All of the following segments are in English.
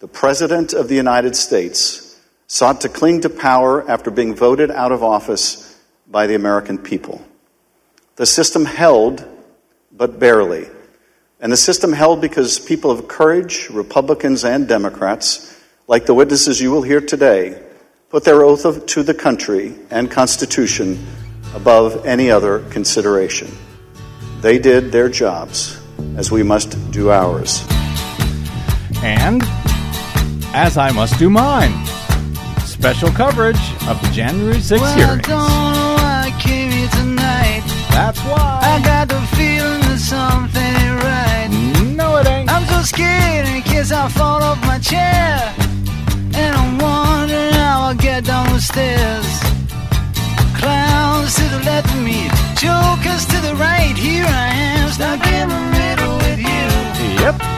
the President of the United States sought to cling to power after being voted out of office by the American people. The system held, but barely. And the system held because people of courage, Republicans and Democrats, like the witnesses you will hear today, put their oath of, to the country and Constitution above any other consideration. They did their jobs, as we must do ours. And as I must do mine. Special coverage of the January 6th well, hearings. I don't know why I came here tonight. That's why. I got the feeling that something ain't right. No, it ain't. I'm so scared in case I fall off my chair. And I'm wondering how I'll get down the stairs. Clowns to the left of me, jokers to the right. Here I am, stuck in the middle with you. Yep.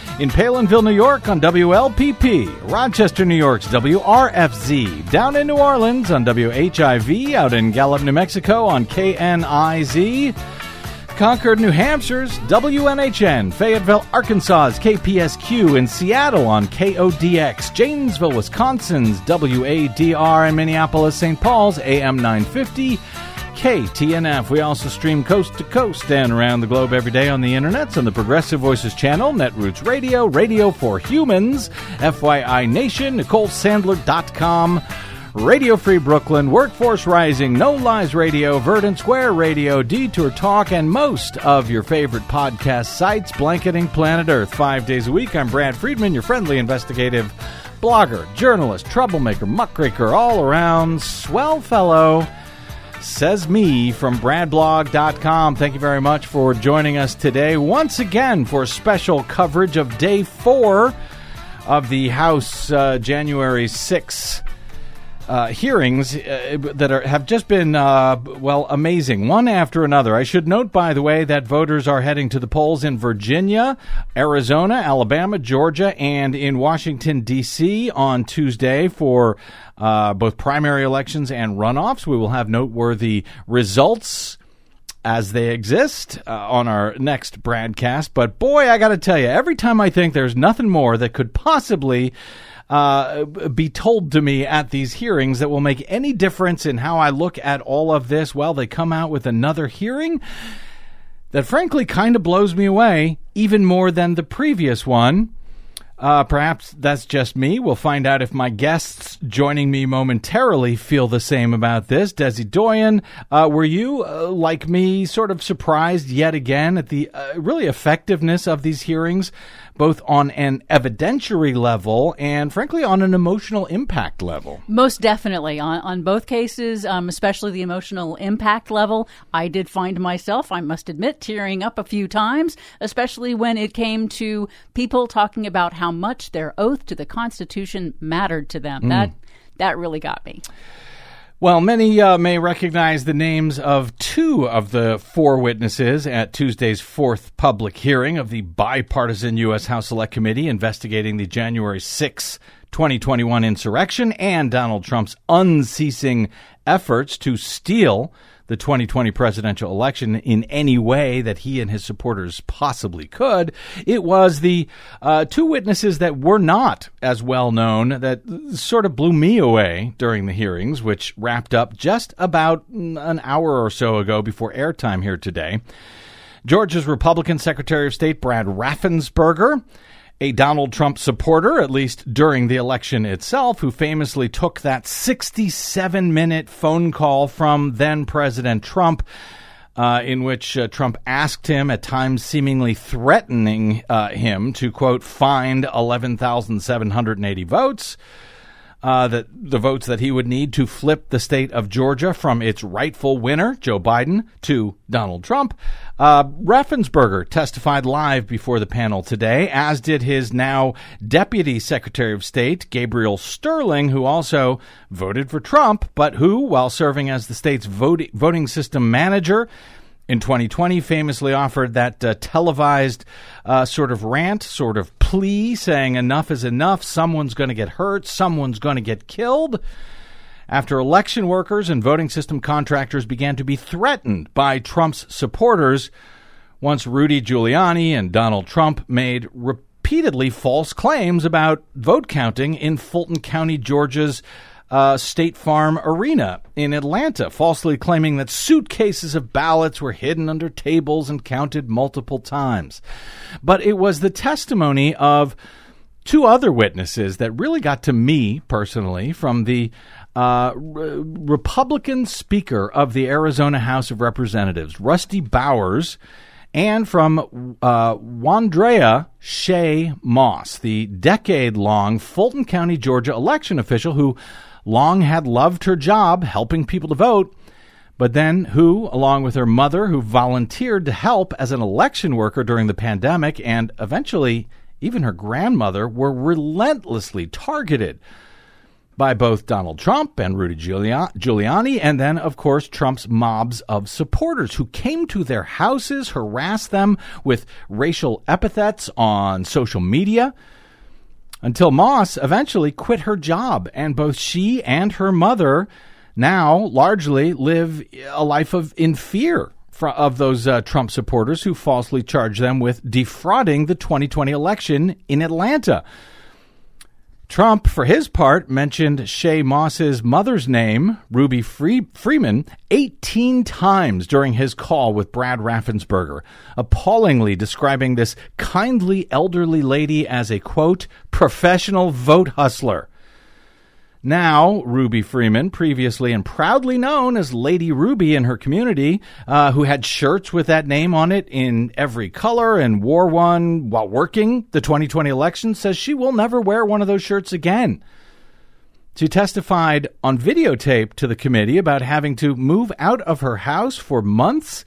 in Palenville, New York on WLPP, Rochester, New York's WRFZ, down in New Orleans on WHIV, out in Gallup, New Mexico on KNIZ, Concord, New Hampshire's WNHN, Fayetteville, Arkansas's KPSQ, in Seattle on KODX, Janesville, Wisconsin's WADR, and Minneapolis, St. Paul's AM 950. KTNF. We also stream coast to coast and around the globe every day on the internets on the Progressive Voices channel, Netroots Radio, Radio for Humans, FYI Nation, NicoleSandler.com, Radio Free Brooklyn, Workforce Rising, No Lies Radio, Verdant Square Radio, Detour Talk, and most of your favorite podcast sites blanketing planet Earth five days a week. I'm Brad Friedman, your friendly investigative blogger, journalist, troublemaker, muckraker, all around swell fellow says me from bradblog.com. Thank you very much for joining us today once again for special coverage of day four of the House uh, January 6 uh, hearings uh, that are, have just been, uh, well, amazing, one after another. I should note, by the way, that voters are heading to the polls in Virginia, Arizona, Alabama, Georgia, and in Washington, D.C. on Tuesday for uh, both primary elections and runoffs. We will have noteworthy results as they exist uh, on our next broadcast. But boy, I got to tell you, every time I think there's nothing more that could possibly uh, be told to me at these hearings that will make any difference in how I look at all of this, well, they come out with another hearing that frankly kind of blows me away, even more than the previous one. Uh, perhaps that's just me. We'll find out if my guests joining me momentarily feel the same about this. Desi Doyen, uh, were you, uh, like me, sort of surprised yet again at the uh, really effectiveness of these hearings, both on an evidentiary level and, frankly, on an emotional impact level? Most definitely. On, on both cases, um, especially the emotional impact level, I did find myself, I must admit, tearing up a few times, especially when it came to people talking about how much their oath to the Constitution mattered to them. Mm. That that really got me. Well, many uh, may recognize the names of two of the four witnesses at Tuesday's fourth public hearing of the bipartisan U.S. House Select Committee investigating the January 6, 2021 insurrection and Donald Trump's unceasing efforts to steal the 2020 presidential election in any way that he and his supporters possibly could. It was the uh, two witnesses that were not as well known that sort of blew me away during the hearings, which wrapped up just about an hour or so ago before airtime here today. Georgia's Republican Secretary of State Brad Raffensperger a Donald Trump supporter, at least during the election itself, who famously took that 67 minute phone call from then President Trump. Uh, in which uh, Trump asked him, at times seemingly threatening uh, him, to quote, find 11,780 votes. Uh, that the votes that he would need to flip the state of Georgia from its rightful winner, Joe Biden, to Donald Trump. Uh, Raffensperger testified live before the panel today, as did his now Deputy Secretary of State, Gabriel Sterling, who also voted for Trump, but who, while serving as the state's vote- voting system manager, in 2020 famously offered that uh, televised uh, sort of rant, sort of plea, saying enough is enough, someone's going to get hurt, someone's going to get killed. After election workers and voting system contractors began to be threatened by Trump's supporters, once Rudy Giuliani and Donald Trump made repeatedly false claims about vote counting in Fulton County, Georgia's uh, State Farm Arena in Atlanta, falsely claiming that suitcases of ballots were hidden under tables and counted multiple times. But it was the testimony of two other witnesses that really got to me personally from the uh, re- Republican Speaker of the Arizona House of Representatives, Rusty Bowers, and from uh, Wandrea Shaye Moss, the decade long Fulton County, Georgia election official who long had loved her job helping people to vote, but then who, along with her mother, who volunteered to help as an election worker during the pandemic, and eventually even her grandmother, were relentlessly targeted by both Donald Trump and Rudy Giuliani, and then, of course, Trump's mobs of supporters who came to their houses, harassed them with racial epithets on social media until Moss eventually quit her job, and both she and her mother now largely live a life of in fear of those uh, Trump supporters who falsely charge them with defrauding the 2020 election in Atlanta. Trump, for his part, mentioned Shaye Moss's mother's name, Ruby Free- Freeman, 18 times during his call with Brad Raffensperger, appallingly describing this kindly elderly lady as a, quote, professional vote hustler. Now, Ruby Freeman, previously and proudly known as Lady Ruby in her community, uh, who had shirts with that name on it in every color and wore one while working the 2020 election, says she will never wear one of those shirts again. She testified on videotape to the committee about having to move out of her house for months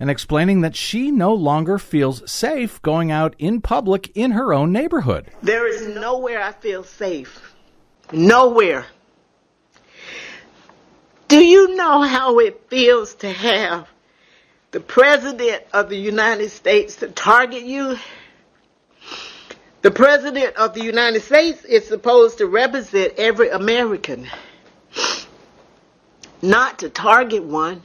and explaining that she no longer feels safe going out in public in her own neighborhood. There is nowhere I feel safe Nowhere. Do you know how it feels to have the President of the United States to target you? The President of the United States is supposed to represent every American, not to target one.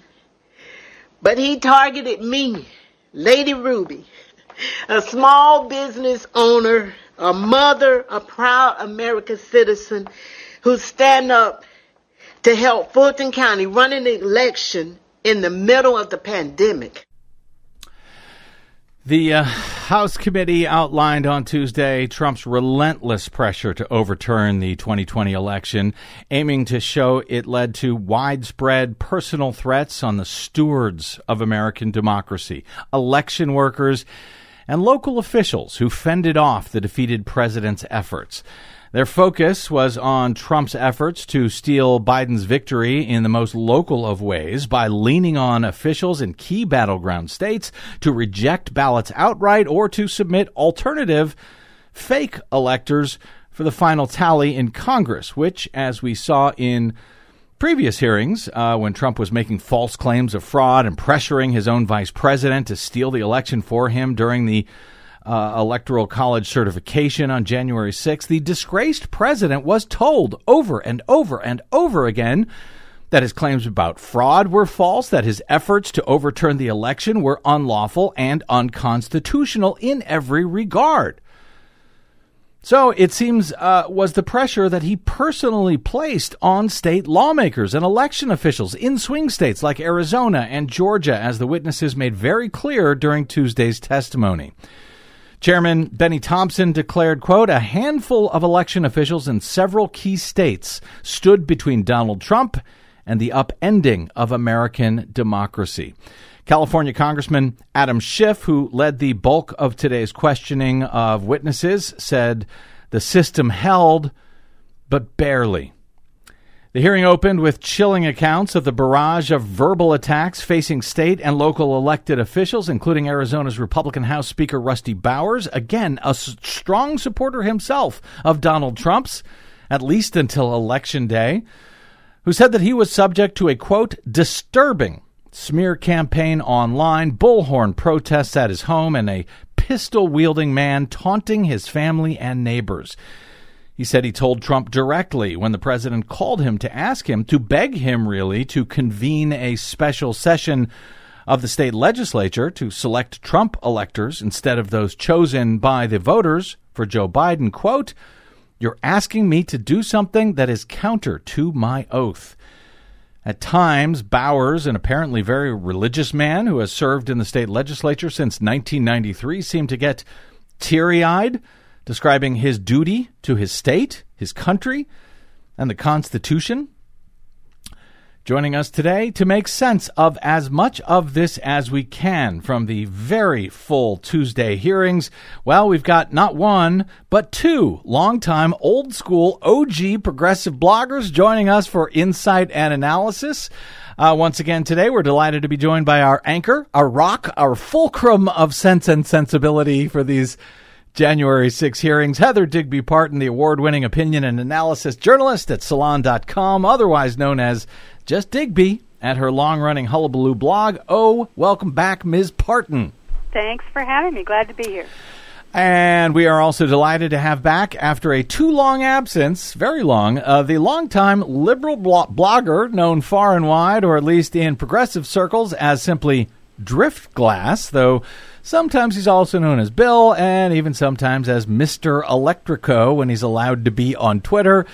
But he targeted me, Lady Ruby, a small business owner a mother, a proud American citizen who stand up to help Fulton County run an election in the middle of the pandemic. The uh, House committee outlined on Tuesday Trump's relentless pressure to overturn the 2020 election, aiming to show it led to widespread personal threats on the stewards of American democracy, election workers, and local officials who fended off the defeated president's efforts. Their focus was on Trump's efforts to steal Biden's victory in the most local of ways by leaning on officials in key battleground states to reject ballots outright or to submit alternative fake electors for the final tally in Congress, which, as we saw in previous hearings, uh, when Trump was making false claims of fraud and pressuring his own vice president to steal the election for him during the uh, Electoral College certification on January 6th, the disgraced president was told over and over and over again that his claims about fraud were false, that his efforts to overturn the election were unlawful and unconstitutional in every regard. So it seems uh, was the pressure that he personally placed on state lawmakers and election officials in swing states like Arizona and Georgia, as the witnesses made very clear during Tuesday's testimony. Chairman Benny Thompson declared, quote, a handful of election officials in several key states stood between Donald Trump and the upending of American democracy. California Congressman Adam Schiff, who led the bulk of today's questioning of witnesses, said the system held, but barely. The hearing opened with chilling accounts of the barrage of verbal attacks facing state and local elected officials, including Arizona's Republican House Speaker Rusty Bowers, again, a strong supporter himself of Donald Trump's, at least until Election Day, who said that he was subject to a quote, disturbing smear campaign online, bullhorn protests at his home, and a pistol wielding man taunting his family and neighbors. He said he told Trump directly when the president called him to ask him, to beg him really, to convene a special session of the state legislature to select Trump electors instead of those chosen by the voters for Joe Biden. Quote, You're asking me to do something that is counter to my oath. At times, Bowers, an apparently very religious man who has served in the state legislature since 1993, seemed to get teary eyed describing his duty to his state, his country, and the Constitution. Joining us today to make sense of as much of this as we can from the very full Tuesday hearings. Well, we've got not one, but two longtime old school OG progressive bloggers joining us for insight and analysis. Uh, once again today, we're delighted to be joined by our anchor, our rock, our fulcrum of sense and sensibility for these January 6 hearings. Heather Digby Parton, the award winning opinion and analysis journalist at Salon.com, otherwise known as just Digby at her long running Hullabaloo blog. Oh, welcome back, Ms. Parton. Thanks for having me. Glad to be here. And we are also delighted to have back, after a too long absence, very long, uh, the longtime liberal blo- blogger known far and wide, or at least in progressive circles, as simply Driftglass, though sometimes he's also known as Bill, and even sometimes as Mr. Electrico when he's allowed to be on Twitter.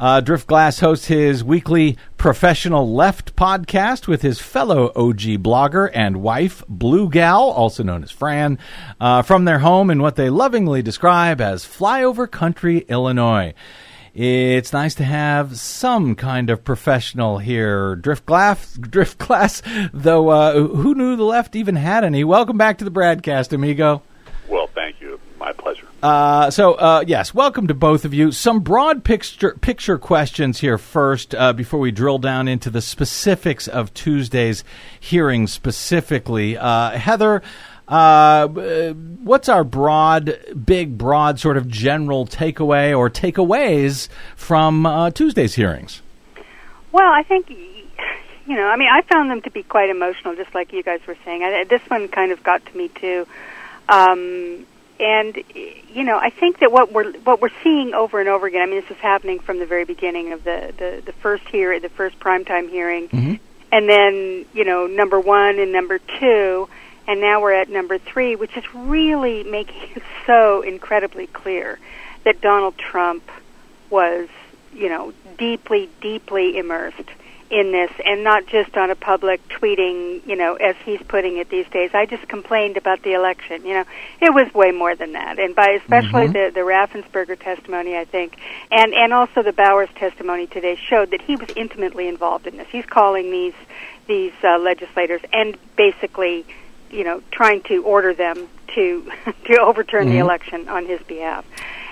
Uh, Driftglass hosts his weekly Professional Left podcast with his fellow OG blogger and wife, Blue Gal, also known as Fran, uh, from their home in what they lovingly describe as Flyover Country, Illinois. It's nice to have some kind of professional here. Driftglass, Driftglass, though uh, who knew the left even had any? Welcome back to the BradCast, amigo. Well, thank you. My pleasure. Uh, so, uh, yes, welcome to both of you. Some broad picture picture questions here first, uh, before we drill down into the specifics of Tuesday's hearing specifically. Uh, Heather, uh, what's our broad, big, broad, sort of general takeaway or takeaways from uh, Tuesday's hearings? Well, I think you know. I mean, I found them to be quite emotional, just like you guys were saying. I, this one kind of got to me too. Um, and you know, I think that what we're what we're seeing over and over again. I mean, this is happening from the very beginning of the the, the first hearing, the first primetime hearing, Mm-hmm. and then you know, number one and number two, and now we're at number three, which is really making it so incredibly clear that Donald Trump was, you know, deeply, deeply immersed in this and not just on a public tweeting, you know, as he's putting it these days. I just complained about the election, you know. It was way more than that. And by especially the the Raffensperger testimony, I think, and and also the Bowers testimony today showed that he was intimately involved in this. He's calling these these uh, legislators and basically, you know, trying to order them to to overturn the mm-hmm. election on his behalf.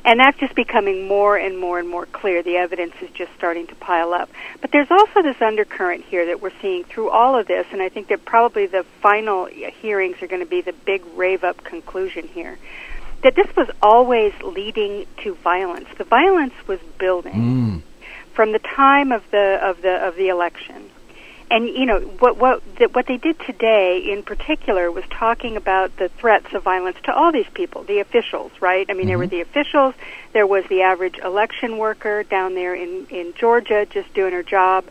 And that's just becoming more and more and more clear. The evidence is just starting to pile up. But there's also this undercurrent here that we're seeing through all of this, and I think that probably the final hearings are going to be the big rave up conclusion here. That this was always leading to violence. The violence was building mm. from the time of the of the of the election. And you know what what what they did today in particular was talking about the threats of violence to all these people, the officials, right? I mean, there were mm-hmm. the officials, there was the average election worker down there in in Georgia just doing her job,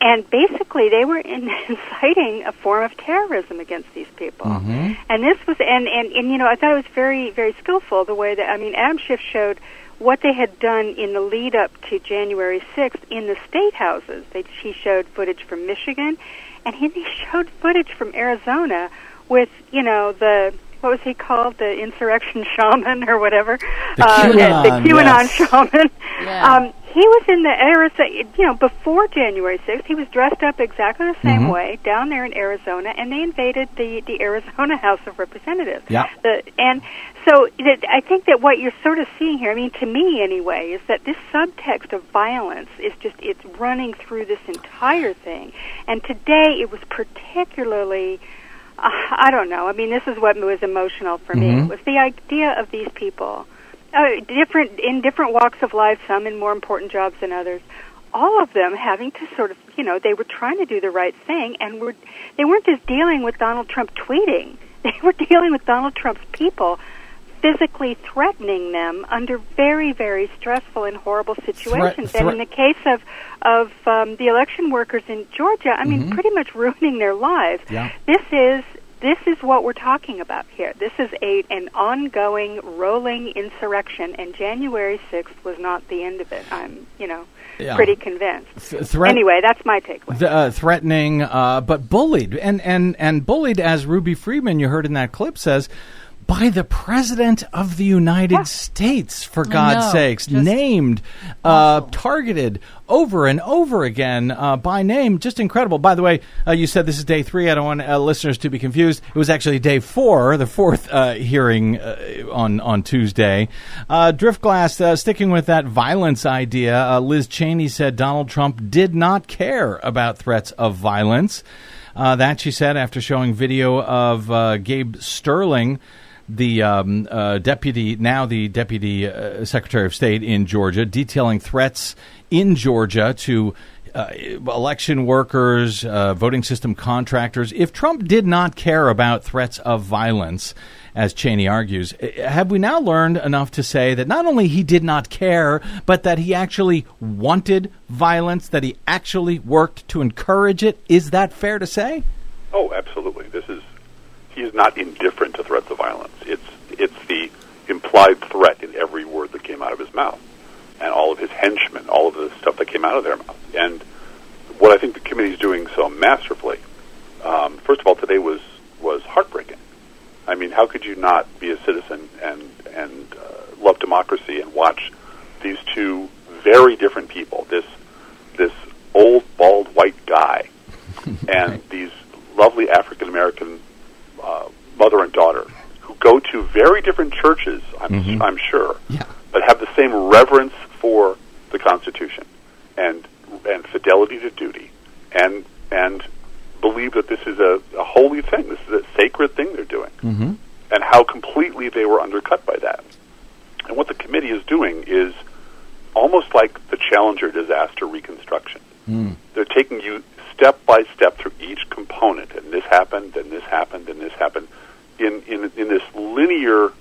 and basically they were in, inciting a form of terrorism against these people. Mm-hmm. And this was and, and and you know I thought it was very very skillful the way that I mean Adam Schiff showed what they had done in the lead up to January 6th in the state houses. They, he showed footage from Michigan, and he, he showed footage from Arizona with, you know, the what was he called, the insurrection shaman or whatever, The uh, QAnon, the QAnon yes. shaman. Yeah. Um, he was in the Arizona, you know, before January 6th. He was dressed up exactly the same Mhm. way down there in Arizona, and they invaded the the Arizona House of Representatives. Yeah. The, and so that, I think that what you're sort of seeing here, I mean, to me anyway, is that this subtext of violence is just it's running through this entire thing. And today it was particularly. Uh, I don't know. I mean, this is what was emotional for me. Mhm. Was the idea of these people uh, different in different walks of life, some in more important jobs than others. All of them having to sort of, you know, they were trying to do the right thing, and were they weren't just dealing with Donald Trump tweeting; they were dealing with Donald Trump's people physically threatening them under very, very stressful and horrible situations. thre- and in the case of of um, the election workers in Georgia, I mean, pretty much ruining their lives. Yeah. This is this is what we're talking about here. This is a an ongoing, rolling insurrection, and January sixth was not the end of it. I'm, you know, Yeah. pretty convinced. Th- threat- anyway, that's my takeaway. th- uh, threatening, uh, but bullied, and and and bullied, as Ruby Freeman, you heard in that clip, says. By the president of the United States, for God's know. sakes, named, uh, targeted over and over again uh, by name. Just incredible. By the way, uh, you said this is day three. I don't want uh, listeners to be confused. It was actually day four, the fourth uh, hearing uh, on on Tuesday. Uh, Driftglass, uh, sticking with that violence idea, uh, Liz Cheney said Donald Trump did not care about threats of violence. Uh, that she said after showing video of uh, Gabe Sterling the um, uh, deputy, now the deputy uh, secretary of state in Georgia, detailing threats in Georgia to uh, election workers, uh, voting system contractors. If Trump did not care about threats of violence, as Cheney argues, eh, have we now learned enough to say that not only he did not care, but that he actually wanted violence, that he actually worked to encourage it? Is that fair to say? Oh, absolutely. This is he is not indifferent to threats of violence. It's it's the implied threat in every word that came out of his mouth, and all of his henchmen, all of the stuff that came out of their mouth. And what I think the committee is doing so masterfully, um, first of all, today was was heartbreaking. I mean, how could you not be a citizen and and uh, love democracy and watch these two very different people, this this old bald white guy, and these lovely African American uh, mother and daughter who go to very different churches, I'm, I'm sure, Yeah. but have the same reverence for the Constitution and and fidelity to duty, and and believe that this is a, a holy thing. This is a sacred thing they're doing, Mm-hmm. and how completely they were undercut by that. And what the committee is doing is almost like the Challenger disaster reconstruction. They're taking you step by step through each component, and this happened, and this happened, and this happened, in in, in this linear,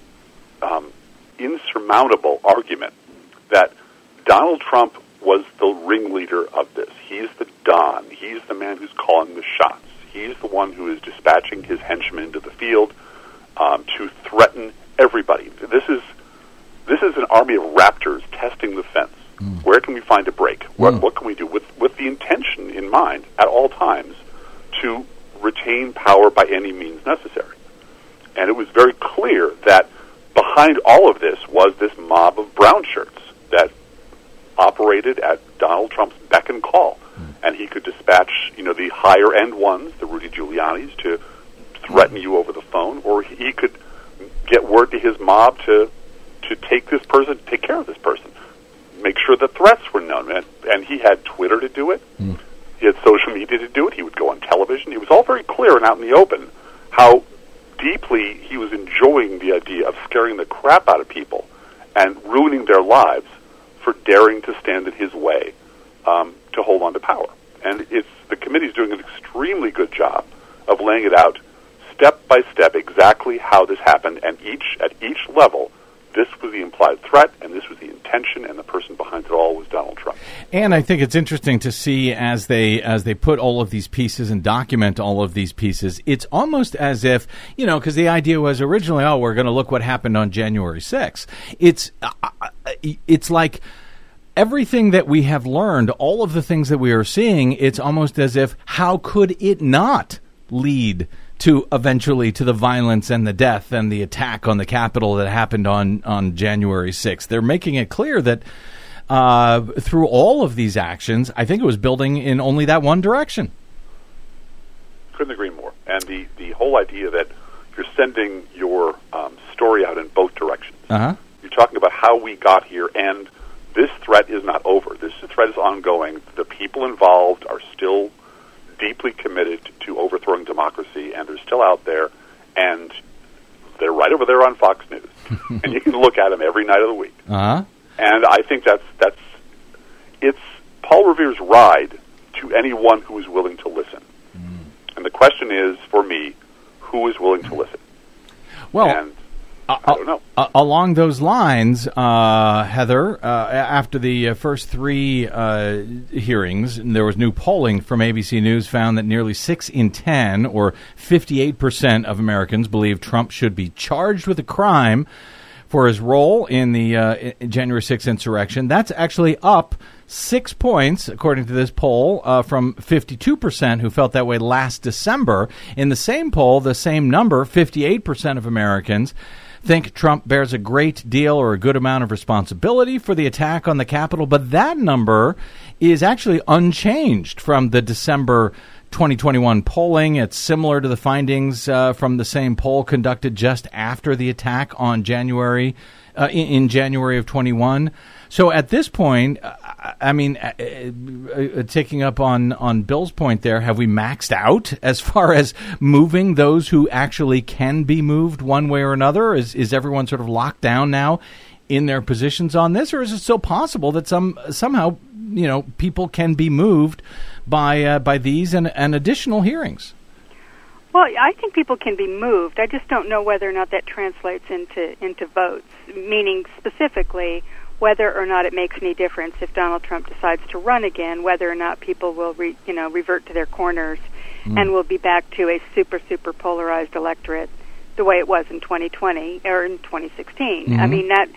um, insurmountable argument that Donald Trump was the ringleader of this. He's the Don. He's the man who's calling the shots. He's the one who is dispatching his henchmen into the field um, to threaten everybody. This is this is an army of raptors testing the fence. Mm. Where can we find a break? What, mm. what can we do with with the intention in mind at all times to retain power by any means necessary? And it was very clear that behind all of this was this mob of brown shirts that operated at Donald Trump's beck and call, mm. and he could dispatch, you know, the higher end ones, the Rudy Giuliani's, to threaten you over the phone, or he could get word to his mob to to take this person, take care of this person, make sure the threats were known, and, and he had Twitter to do it. He had social media to do it. He would go on television. It was all very clear and out in the open how deeply he was enjoying the idea of scaring the crap out of people and ruining their lives for daring to stand in his way um, to hold on to power. And it's the committee's doing an extremely good job of laying it out step by step exactly how this happened, and each at each level, this was the implied threat, and this was the intention, and the person behind it all was Donald Trump. And I think it's interesting to see as they as they put all of these pieces and document all of these pieces. It's almost as if you know, because the idea was originally, oh, we're going to look what happened on January 6th. It's uh, uh, it's like everything that we have learned, all of the things that we are seeing. It's almost as if how could it not lead to eventually to the violence and the death and the attack on the Capitol that happened on on January 6th. They're making it clear that uh, through all of these actions, I think it was building in only that one direction. Couldn't agree more. And the, the whole idea that you're sending your um, story out in both directions. Uh-huh. You're talking about how we got here, and this threat is not over. This threat is ongoing. The people involved are still deeply committed to overthrowing democracy, and they're still out there, and they're right over there on Fox News, and you can look at them every night of the week. Uh-huh. And I think that's that's it's Paul Revere's ride to anyone who is willing to listen. And the question is, for me, who is willing to listen? Well, and Don't know. Along those lines, uh, Heather, uh, after the uh, first three uh, hearings, there was new polling from ABC News found that nearly six in ten, or 58% of Americans, believe Trump should be charged with a crime for his role in the uh, January 6th insurrection. That's actually up six points, according to this poll, uh, from 52% who felt that way last December. In the same poll, the same number, 58% of Americans, think Trump bears a great deal or a good amount of responsibility for the attack on the Capitol, but that number is actually unchanged from the December 2021 polling. It's similar to the findings uh, from the same poll conducted just after the attack on January uh, in, in, January of 21. So at this point, uh, I mean, uh, uh, taking up on on Bill's point there, have we maxed out as far as moving those who actually can be moved one way or another? Is is everyone sort of locked down now in their positions on this, or is it still possible that some somehow you know people can be moved by uh, by these and, and additional hearings? Well, I think people can be moved. I just don't know whether or not that translates into into votes. Meaning specifically, whether or not it makes any difference if Donald Trump decides to run again, whether or not people will re, you know revert to their corners mm. and will be back to a super super polarized electorate the way it was in 2020 or in 2016. Mm-hmm. I mean that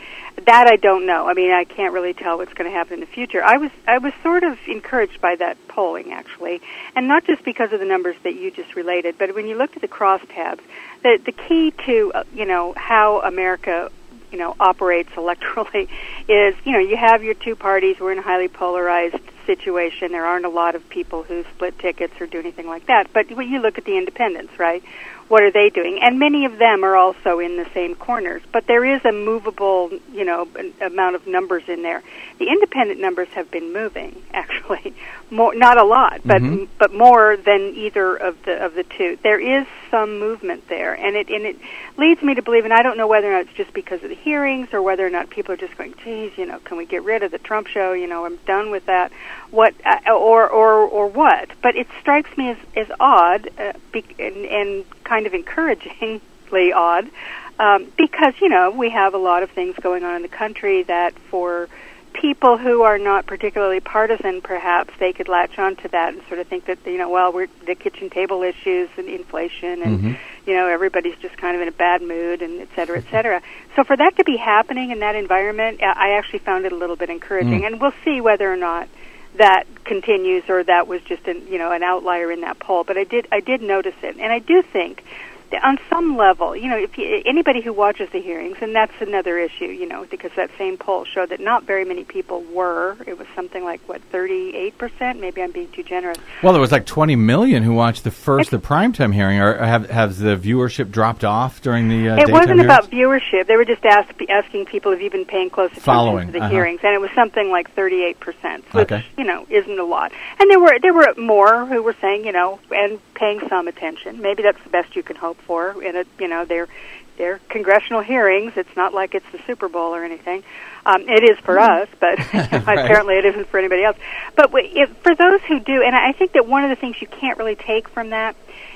that I don't know. I mean I can't really tell what's going to happen in the future. I was I was sort of encouraged by that polling actually, and not just because of the numbers that you just related, but when you looked at the crosstabs, the the key to uh, you know how America you know operates electorally is you know you have your two parties. We're in a highly polarized situation. There aren't a lot of people who split tickets or do anything like that. But when you look at the independents, right? What are they doing? And many of them are also in the same corners. But there is a movable, you know, amount of numbers in there. The independent numbers have been moving, actually, more not a lot, but mm-hmm. but more than either of the of the two. There is some movement there, and it and it leads me to believe, and I don't know whether or not it's just because of the hearings or whether or not people are just going, geez, you know, can we get rid of the Trump show? You know, I'm done with that. What uh, or or or what? But it strikes me as as odd uh, be, and, and kind of encouragingly odd um, because you know we have a lot of things going on in the country that for people who are not particularly partisan, perhaps they could latch on to that and sort of think that you know, well, we're the kitchen table issues and inflation, and mm-hmm. you know, everybody's just kind of in a bad mood, and et cetera, et cetera. So for that to be happening in that environment, I actually found it a little bit encouraging, mm. and we'll see whether or not that continues or that was just an you know an outlier in that poll. But I did I did notice it, and I do think on some level, you know, if you, anybody who watches the hearings, and that's another issue, you know, because that same poll showed that not very many people were. It was something like what thirty-eight percent. Maybe I'm being too generous. Well, there was like twenty million who watched the first the primetime hearing. Or have has the viewership dropped off during the? Uh, it wasn't hearings? about viewership. They were just ask, asking people if you've been paying close attention Following. to the uh-huh. hearings, and it was something like thirty-eight percent, which okay. you know isn't a lot. And there were there were more who were saying, you know, and paying some attention. Maybe that's the best you can hope for in a you know they're they're congressional hearings. It's not like it's the Super Bowl or anything. Um, it is for Mm-hmm. us, but apparently it isn't for anybody else. But w- if, for those who do, and I think that one of the things you can't really take from that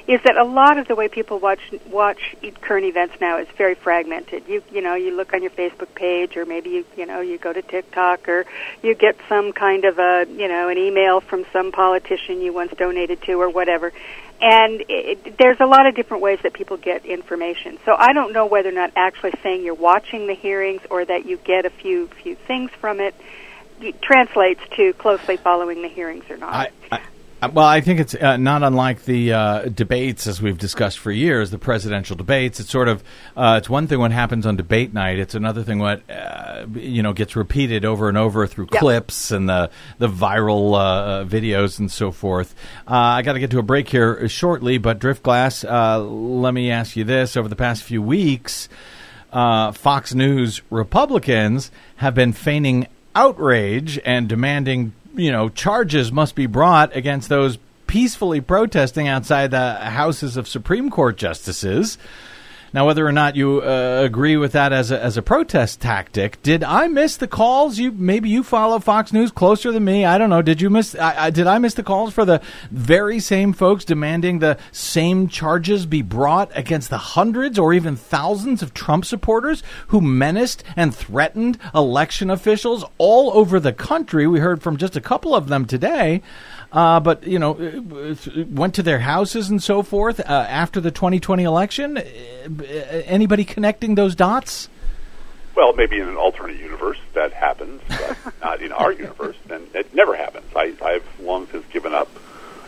is that a lot of the way people watch watch current events now is very fragmented. You you know you look on your Facebook page, or maybe you you know you go to TikTok, or you get some kind of a you know an email from some politician you once donated to, or whatever. And it, there's a lot of different ways that people get information. So I don't know whether or not actually saying you're watching the hearings or that you get a few few things from it translates to closely following the hearings or not. I, I, Well, I think it's uh, not unlike the uh, debates, as we've discussed for years, the presidential debates. It's sort of uh, it's one thing what happens on debate night. It's another thing what uh, you know gets repeated over and over through Yeah. clips and the the viral uh, uh, videos and so forth. Uh, I got to get to a break here shortly, but Driftglass, uh, let me ask you this: over the past few weeks, uh, Fox News Republicans have been feigning outrage and demanding, you know, charges must be brought against those peacefully protesting outside the houses of Supreme Court justices. Now, whether or not you uh, agree with that as a, as a protest tactic, did I miss the calls? You maybe you follow Fox News closer than me. I don't know. Did you miss? I, I, did I miss the calls for the very same folks demanding the same charges be brought against the hundreds or even thousands of Trump supporters who menaced and threatened election officials all over the country? We heard from just a couple of them today. Uh, but you know, went to their houses and so forth uh, after the 2020 election. Uh, Anybody connecting those dots? Well, maybe in an alternate universe that happens, but not in our universe, and it never happens. I, I've long since given up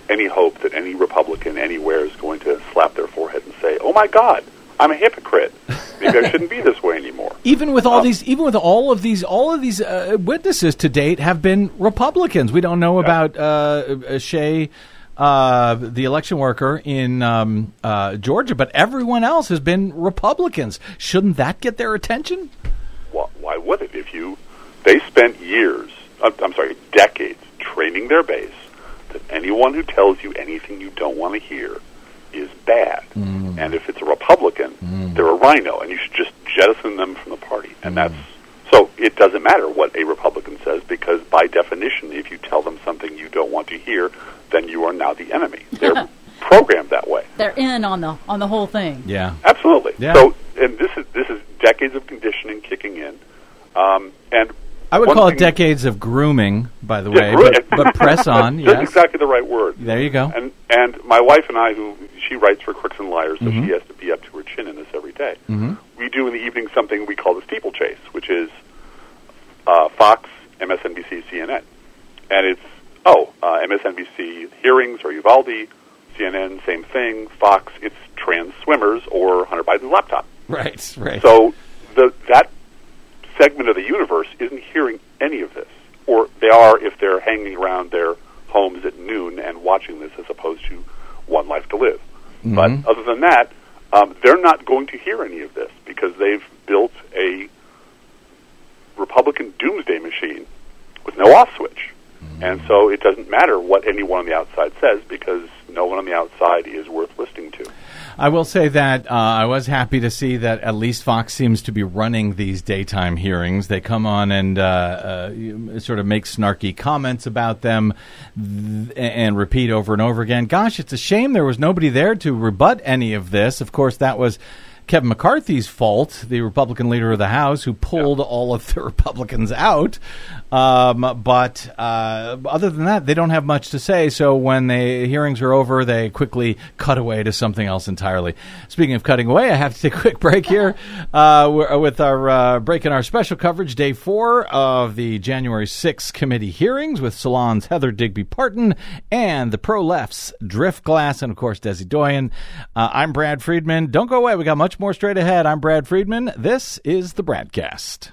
any hope that any Republican anywhere is going to slap their forehead and say, "Oh my God, I'm a hypocrite. Maybe I shouldn't be this way anymore." Even with all these, even with all of these, all of these uh, witnesses to date have been Republicans. We don't know about uh, Shaye, uh, the election worker in um, uh, Georgia, but everyone else has been Republicans. Shouldn't that get their attention? Why, why would it? If you, they spent years, uh, I'm sorry, decades training their base that anyone who tells you anything you don't want to hear is bad. Mm. And if it's a Republican, mm. they're a RINO, and you should just jettison them from the party. And mm. that's so. It doesn't matter what a Republican says because, by definition, if you tell them something you don't want to hear, then you are now the enemy. They're programmed that way. They're in on the on the whole thing. Yeah. Absolutely. Yeah. So, and this is this is decades of conditioning kicking in, um, and I would one call it decades of grooming, by the Yeah, way, but, but press on. Yeah. That's yes. exactly the right word. There you go. And and my wife and I, who she writes for Crooks and Liars, so Mm-hmm. she has to be up to her chin in this every day. We do in the evening something we call the steeplechase, which is uh, Fox, MSNBC, CNN, and it's oh uh, MSNBC hearings or Uvalde, CNN same thing, Fox it's trans swimmers or Hunter Biden's laptop. Right. Right. So the that segment of the universe isn't hearing any of this, or they are if they're hanging around their homes at noon and watching this, as opposed to One Life to Live. But other than that, um, they're not going to hear any of this because they've built a Republican doomsday machine with no off switch. And so it doesn't matter what anyone on the outside says because no one on the outside is worth listening. I will say that uh, I was happy to see that at least Fox seems to be running these daytime hearings. They come on and uh, uh, sort of make snarky comments about them th- and repeat over and over again. Gosh, it's a shame there was nobody there to rebut any of this. Of course, that was. Kevin McCarthy's fault, the Republican leader of the House, who pulled all of the Republicans out. Um, but uh, other than that, they don't have much to say. So when the hearings are over, they quickly cut away to something else entirely. Speaking of cutting away, I have to take a quick break here uh, with our uh, breaking our special coverage, day four of the January 6th committee hearings with Salon's Heather Digby Parton and the pro left's Driftglass, and of course, Desi Doyen. Uh, I'm Brad Friedman. Don't go away. We got much more straight ahead. I'm Brad Friedman. This is the Bradcast.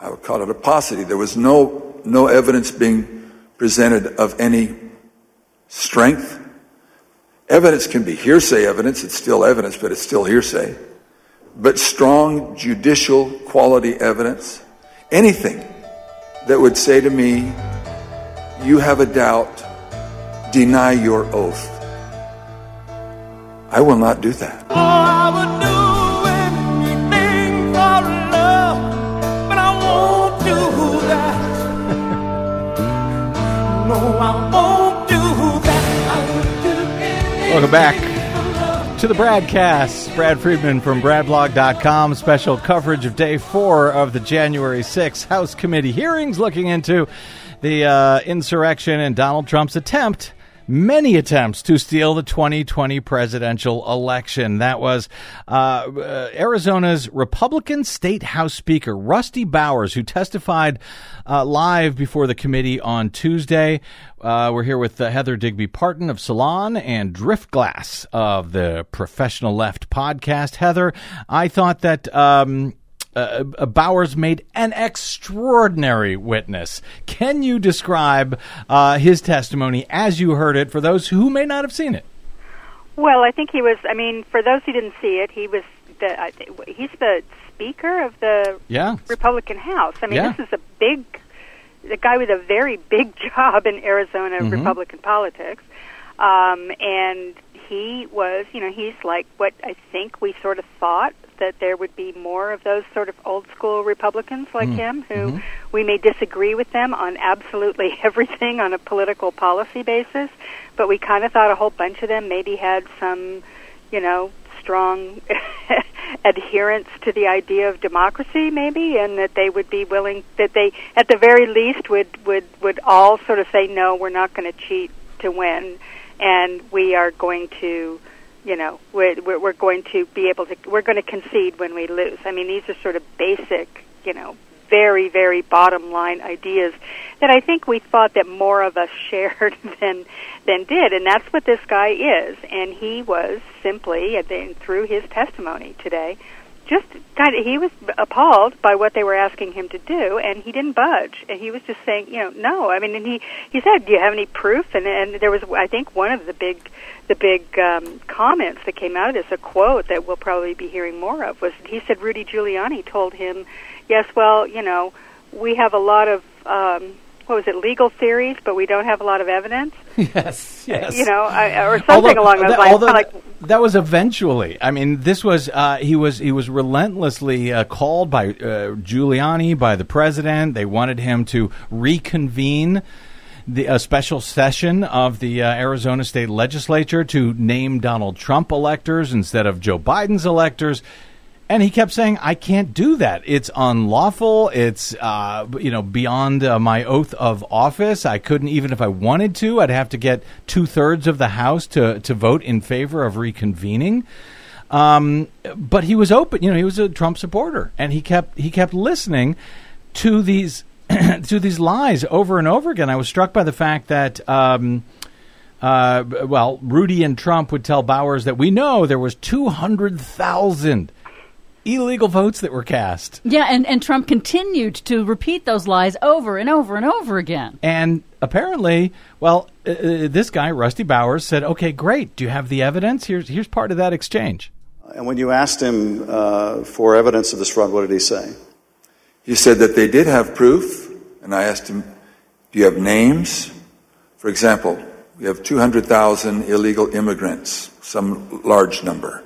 I would call it a paucity. There was no, no evidence being presented of any strength. Evidence can be hearsay evidence. It's still evidence, but it's still hearsay. But strong judicial quality evidence, anything that would say to me, you have a doubt, deny your oath. I will not do that. Oh, Welcome back to the BradCast. Brad Friedman from BradBlog.com. Special coverage of day four of the January 6th House Committee hearings looking into the uh, insurrection and Donald Trump's attempt many attempts to steal the 2020 presidential election. That was uh, uh, Arizona's Republican State House Speaker, Rusty Bowers, who testified uh, live before the committee on Tuesday. Uh, we're here with uh, Heather Digby Parton of Salon and Driftglass of the Professional Left podcast. Heather, I thought that. Um, uh, uh, Bowers made an extraordinary witness. Can you describe uh, his testimony as you heard it for those who may not have seen it? Well, I think he was. I mean, for those who didn't see it, he was the. He's the Speaker of the yeah. Republican House. I mean, Yeah. this is a big, the guy with a very big job in Arizona Mhm. Republican politics, um, and he was. You know, he's like what I think we sort of thought that there would be more of those sort of old school Republicans like Mm. him who Mhm. we may disagree with them on absolutely everything on a political policy basis, but we kind of thought a whole bunch of them maybe had some, you know, strong adherence to the idea of democracy maybe and that they would be willing that they at the very least would would would all sort of say no we're not going to cheat to win and we are going to you know we're we're going to be able to we're going to concede when we lose. I mean these are sort of basic you know very very bottom line ideas that i think we thought that more of us shared than than did. And that's what this guy is. And he was simply think, through his testimony today just kind of he was appalled by what they were asking him to do and he didn't budge. And he was just saying you know no. I mean and he he said do you have any proof? And and there was i think one of the big the big um comments that came out of this a quote that we'll probably be hearing more of was he said rudy giuliani told him yes well you know we have a lot of um what was it legal theories but we don't have a lot of evidence yes, yes. you know I, or something Although- along those that- lines like that was eventually. I mean, this was uh, he was he was relentlessly uh, called by uh, Giuliani by the president. They wanted him to reconvene the a special session of the uh, Arizona state legislature to name Donald Trump electors instead of Joe Biden's electors. And he kept saying, "I can't do that. It's unlawful. It's uh, you know beyond uh, my oath of office. I couldn't even if I wanted to. I'd have to get two thirds of the House to to vote in favor of reconvening." Um, but he was open. You know, he was a Trump supporter, and he kept he kept listening to these to these lies over and over again. I was struck by the fact that. Um, uh, well, Rudy and Trump would tell Bowers that we know there was two hundred thousand illegal votes that were cast, Yeah, and, and Trump continued to repeat those lies over and over and over again. and apparently, well, uh, uh, this guy Rusty Bowers said, "Okay, great. Do you have the evidence? Here's here's part of that exchange." And when you asked him uh, for evidence of this fraud, what did he say? He said that they did have proof, and I asked him, Do you have names? For example, we have 200,000 illegal immigrants, some large number,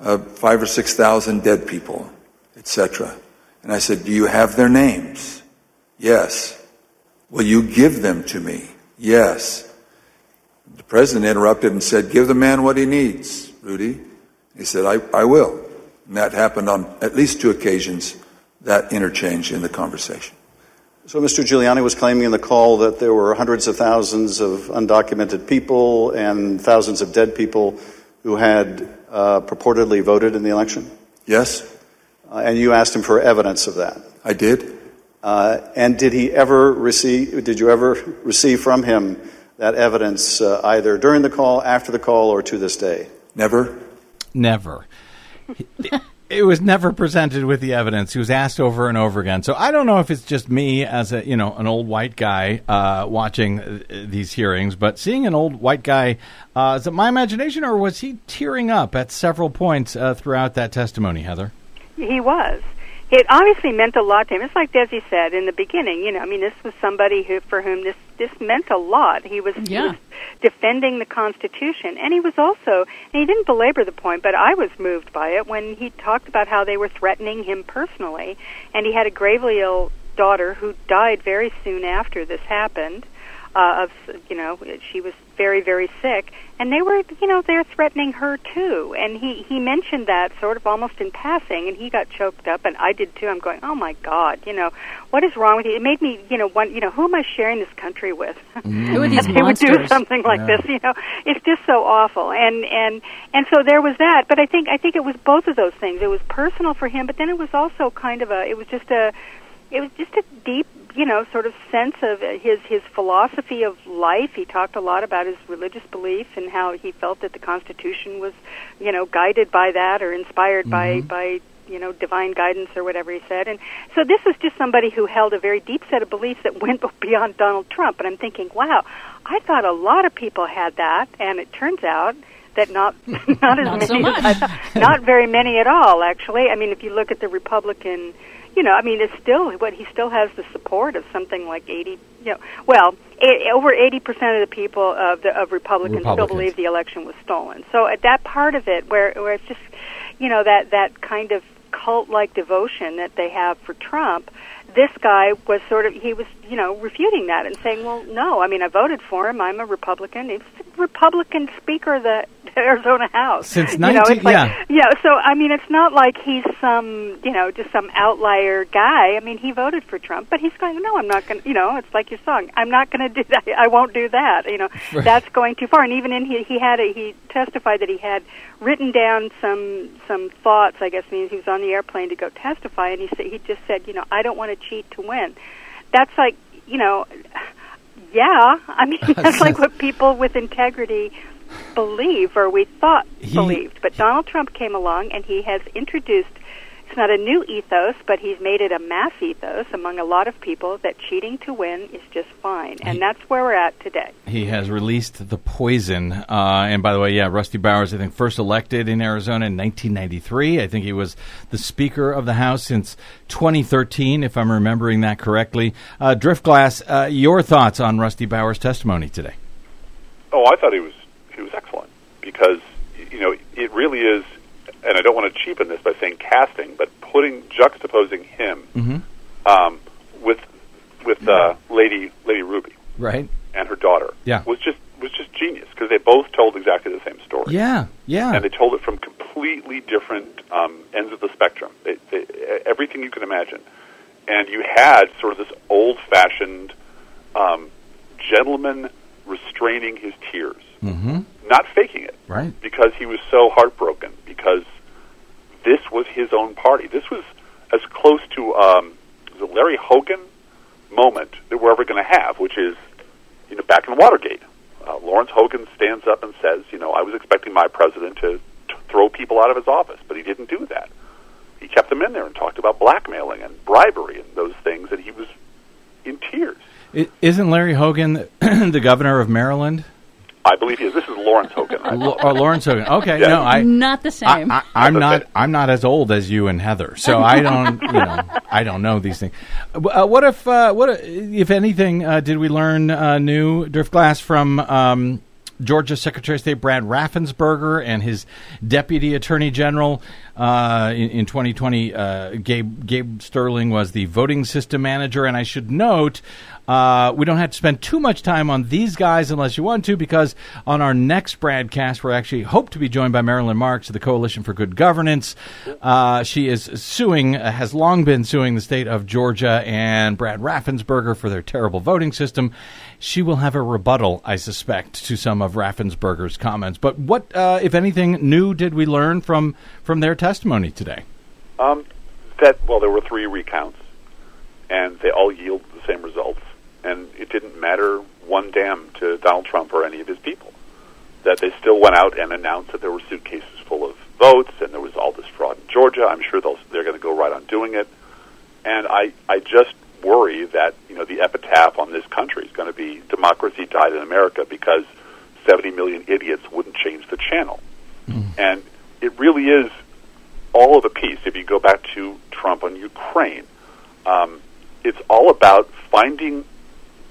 uh, five or 6,000 dead people, etc. And I said, Do you have their names? Yes. Will you give them to me? Yes. The president interrupted and said, Give the man what he needs, Rudy. He said, I, I will. And that happened on at least two occasions, that interchange in the conversation. So Mr. Giuliani was claiming in the call that there were hundreds of thousands of undocumented people and thousands of dead people who had uh, purportedly voted in the election? Yes, Uh, and you asked him for evidence of that. I did. Uh, and did he ever receive, did you ever receive from him that evidence uh, either during the call, after the call, or to this day? Never. Never. It was never presented with the evidence. He was asked over and over again. So I don't know if it's just me as a you know an old white guy uh, watching uh, these hearings, but seeing an old white guy uh, is it my imagination or was he tearing up at several points uh, throughout that testimony, Heather? He was. It obviously meant a lot to him. It's like Desi said in the beginning. You know, I mean, this was somebody who, for whom this this meant a lot. He was, he was defending the Constitution, and he was also. And he didn't belabor the point, but I was moved by it when he talked about how they were threatening him personally, and he had a gravely ill daughter who died very soon after this happened. Uh, of you know she was very very sick. And they were you know they're threatening her too. And he he mentioned that sort of almost in passing and he got choked up and I did too. I'm going oh my god you know what is wrong with you? It made me you know one you know who am I sharing this country with? Who are these that they would do something like Yeah. this you know? It's just so awful. And and and so there was that. But I think I think it was both of those things. It was personal for him but then it was also kind of a it was just a it was just a deep you know sort of sense of his his philosophy of life. He talked a lot about his religious belief and how he felt that the constitution was you know guided by that or inspired by mm-hmm. by you know divine guidance or whatever he said. And so this was just somebody who held a very deep set of beliefs that went beyond Donald Trump. And I'm thinking wow I thought a lot of people had that. And it turns out that not not as Not many so much. Not very many at all actually. I mean if you look at the Republican you know I mean it's still what he still has the support of something like 80 you know well a, over 80% of the people of the of Republicans, still believe the election was stolen. So at that part of it where where it's just you know that that kind of cult like devotion that they have for Trump this guy was sort of he was you know refuting that and saying well no I mean I voted for him. I'm a Republican. The Republican speaker of the Arizona House Since you know 19 like yeah. yeah, so I mean, it's not like he's some, you know, just some outlier guy. I mean, he voted for Trump, but he's going, no, I'm not going. to You know, it's like your song. I'm not going to do that. I won't do that. You know, Right. that's going too far. And even in he, he had a, he testified that he had written down some some thoughts. I guess means he was on the airplane to go testify, and he said he just said, you know, I don't want to cheat to win. That's like, you know, yeah. I mean, that's like what people with integrity believe or we thought He- believed. But Donald Trump came along and he has introduced it's not a new ethos, but he's made it a mass ethos among a lot of people that cheating to win is just fine. And He- that's where we're at today. He has released the poison. Uh, and by the way, yeah, Rusty Bowers, I think, first elected in Arizona in 1993. I think he was the Speaker of the House since 2013, if I'm remembering that correctly. Uh, Driftglass, uh, your thoughts on Rusty Bowers' testimony today? Oh, I thought he was he was excellent because you know it really is, and I don't want to cheapen this by saying casting, but putting juxtaposing him um, with with uh, Lady Lady Ruby Right? and her daughter Yeah. was just was just genius because they both told exactly the same story. Yeah, yeah. and they told it from completely different um, ends of the spectrum. They, they, everything you can imagine, and you had sort of this old-fashioned um, gentleman restraining his tears, mm-hmm. not faking it, Right. Because he was so heartbroken because this was his own party. This was as close to um, the Larry Hogan moment that we're ever going to have, which is you know back in Watergate. Uh, Lawrence Hogan stands up and says, you know, I was expecting my president to throw people out of his office, but he didn't do that. He kept them in there and talked about blackmailing and bribery and those things, and he was in tears. I- isn't Larry Hogan the governor of Maryland? I believe he is. This is Lawrence Hogan. I- L- or Lawrence Hogan? Okay, Yeah. no, I. Not the same. I, I, I'm not. I'm not as old as you and Heather, so I don't. You know, I don't know these things. Uh, what if? Uh, what if anything? Uh, did we learn uh, new Driftglass from um, Georgia Secretary of State Brad Raffensperger and his Deputy Attorney General uh, in, in 2020? Uh, Gabe Gabe Sterling was the voting system manager, and I should note. Uh, we don't have to spend too much time on these guys unless you want to, because on our next broadcast, we're actually hope to be joined by Marilyn Marks of the Coalition for Good Governance. Uh, she is suing, uh, has long been suing the state of Georgia and Brad Raffensperger for their terrible voting system. She will have a rebuttal, I suspect, to some of Raffensperger's comments. But what, uh, if anything, new did we learn from from their testimony today? Um, that well, there were three recounts, and they all yield the same results, and it didn't matter one damn to Donald Trump or any of his people. That they still went out and announced that there were suitcases full of votes, and there was all this fraud in Georgia. I'm sure they'll, they're going to go right on doing it, and I I just worry that you know the epitaph on this country is going to be democracy died in America because 70 million idiots wouldn't change the channel, and it really is all of the piece, if you go back to Trump on Ukraine, um, it's all about finding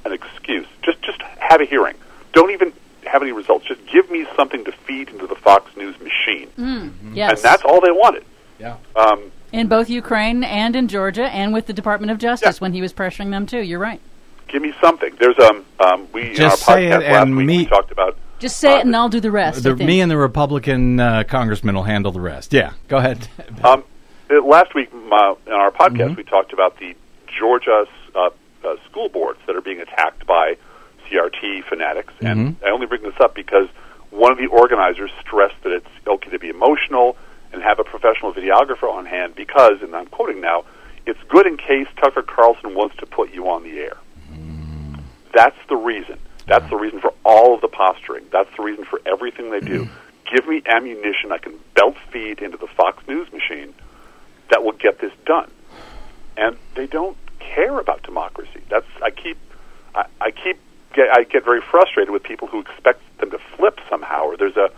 an excuse. Just just have a hearing. Don't even have any results. Just give me something to feed into the Fox News machine, yes. and that's all they wanted. Yeah. in both Ukraine and in Georgia and with the Department of Justice Yeah. when he was pressuring them too. You're right. Give me something. There's um, um we Just in our say podcast it and week me- we talked about Just say Uh, it and I'll do the rest. I The, think. me and the Republican uh, congressman will handle the rest. Yeah, go ahead. Um, last week uh, in our podcast, Mm-hmm. we talked about the Georgia uh, uh, school boards that are being attacked by CRT fanatics, and Mm-hmm. I only bring this up because one of the organizers stressed that it's okay to be emotional and have a professional videographer on hand because, and I'm quoting now, it's good in case Tucker Carlson wants to put you on the air. That's the reason. That's the reason for all of the posturing. That's the reason for everything they do. Give me ammunition I can belt feed into the Fox News machine that will get this done. And they don't care about democracy. That's I keep I, I keep get, I get very frustrated with people who expect them to flip somehow. Or there's a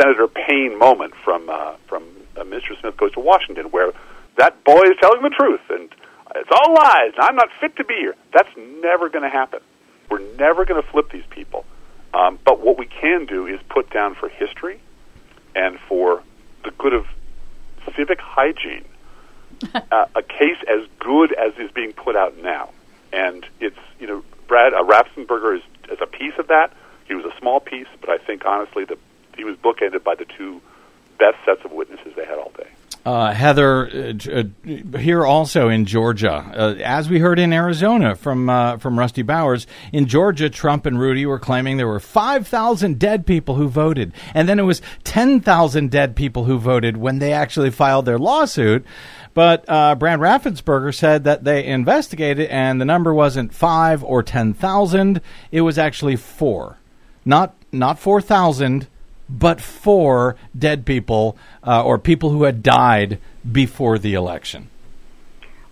Senator Paine moment from uh, from uh, Mr. Smith Goes to Washington where that boy is telling the truth and it's all lies and I'm not fit to be here. That's never going to happen. We're never going to flip these people. Um, but what we can do is put down for history and for the good of civic hygiene uh, a case as good as is being put out now. And it's, you know, Brad uh, Raffensperger is, is a piece of that. He was a small piece, but I think honestly that he was bookended by the two best sets of witnesses they had all day. Uh, Heather, uh, uh, here also in Georgia, uh, as we heard in Arizona from uh, from Rusty Bowers, in Georgia, Trump and Rudy were claiming there were five thousand dead people who voted, and then it was ten thousand dead people who voted when they actually filed their lawsuit. But uh, Brad Raffensperger said that they investigated, and the number wasn't five or ten thousand; it was actually four, not not four thousand but four dead people uh, or people who had died before the election.